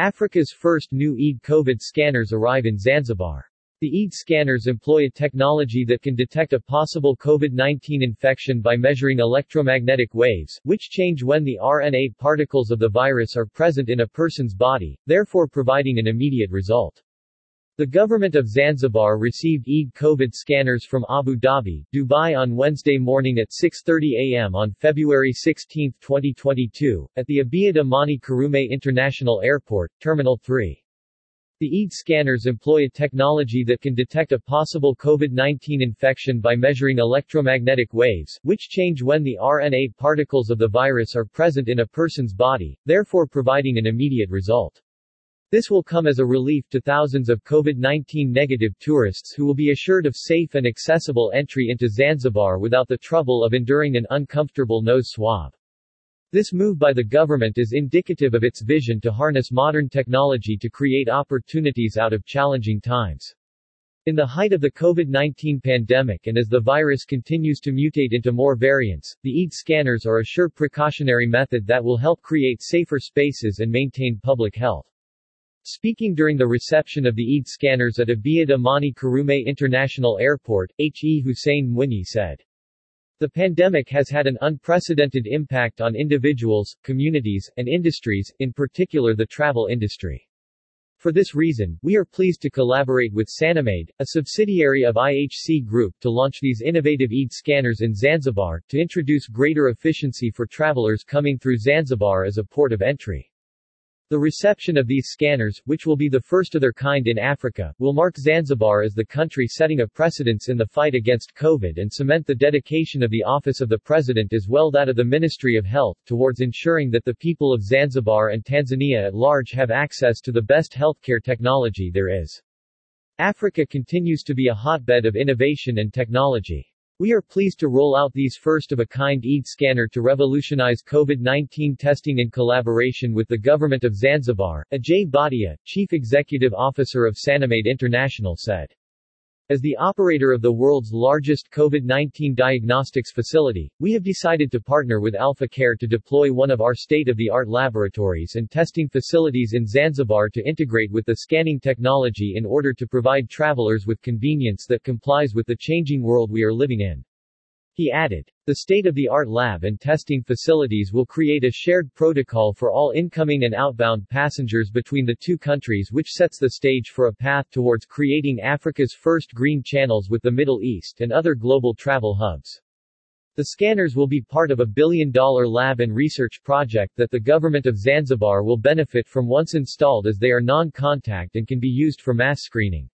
Africa's first new EID COVID scanners arrive in Zanzibar. The EID scanners employ a technology that can detect a possible COVID-19 infection by measuring electromagnetic waves, which change when the RNA particles of the virus are present in a person's body, therefore providing an immediate result. The government of Zanzibar received EID COVID scanners from Abu Dhabi, Dubai on Wednesday morning at 6.30 am on February 16, 2022, at the Abeid Amani Karume International Airport, Terminal 3. The EID scanners employ a technology that can detect a possible COVID-19 infection by measuring electromagnetic waves, which change when the RNA particles of the virus are present in a person's body, therefore providing an immediate result. This will come as a relief to thousands of COVID-19 negative tourists who will be assured of safe and accessible entry into Zanzibar without the trouble of enduring an uncomfortable nose swab. This move by the government is indicative of its vision to harness modern technology to create opportunities out of challenging times. In the height of the COVID-19 pandemic and as the virus continues to mutate into more variants, the EID scanners are a sure precautionary method that will help create safer spaces and maintain public health. Speaking during the reception of the EID scanners at Abeid Amani Karume International Airport, H.E. Hussein Mwinyi said. The pandemic has had an unprecedented impact on individuals, communities, and industries, in particular the travel industry. For this reason, we are pleased to collaborate with Sanimed, a subsidiary of IHC Group to launch these innovative EID scanners in Zanzibar, to introduce greater efficiency for travelers coming through Zanzibar as a port of entry. The reception of these scanners, which will be the first of their kind in Africa, will mark Zanzibar as the country setting a precedence in the fight against COVID and cement the dedication of the Office of the President as well that of the Ministry of Health, towards ensuring that the people of Zanzibar and Tanzania at large have access to the best healthcare technology there is. Africa continues to be a hotbed of innovation and technology. We are pleased to roll out these first-of-a-kind EID scanner to revolutionize COVID-19 testing in collaboration with the government of Zanzibar, Ajay Bhatia, Chief Executive Officer of Sanimed International said. As the operator of the world's largest COVID-19 diagnostics facility, we have decided to partner with Alpha Care to deploy one of our state-of-the-art laboratories and testing facilities in Zanzibar to integrate with the scanning technology in order to provide travelers with convenience that complies with the changing world we are living in. He added, the state-of-the-art lab and testing facilities will create a shared protocol for all incoming and outbound passengers between the two countries which sets the stage for a path towards creating Africa's first green channels with the Middle East and other global travel hubs. The scanners will be part of a billion-dollar lab and research project that the government of Zanzibar will benefit from once installed as they are non-contact and can be used for mass screening.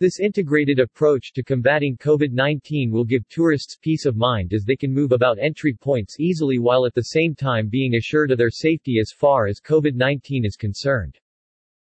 This integrated approach to combating COVID-19 will give tourists peace of mind as they can move about entry points easily while at the same time being assured of their safety as far as COVID-19 is concerned.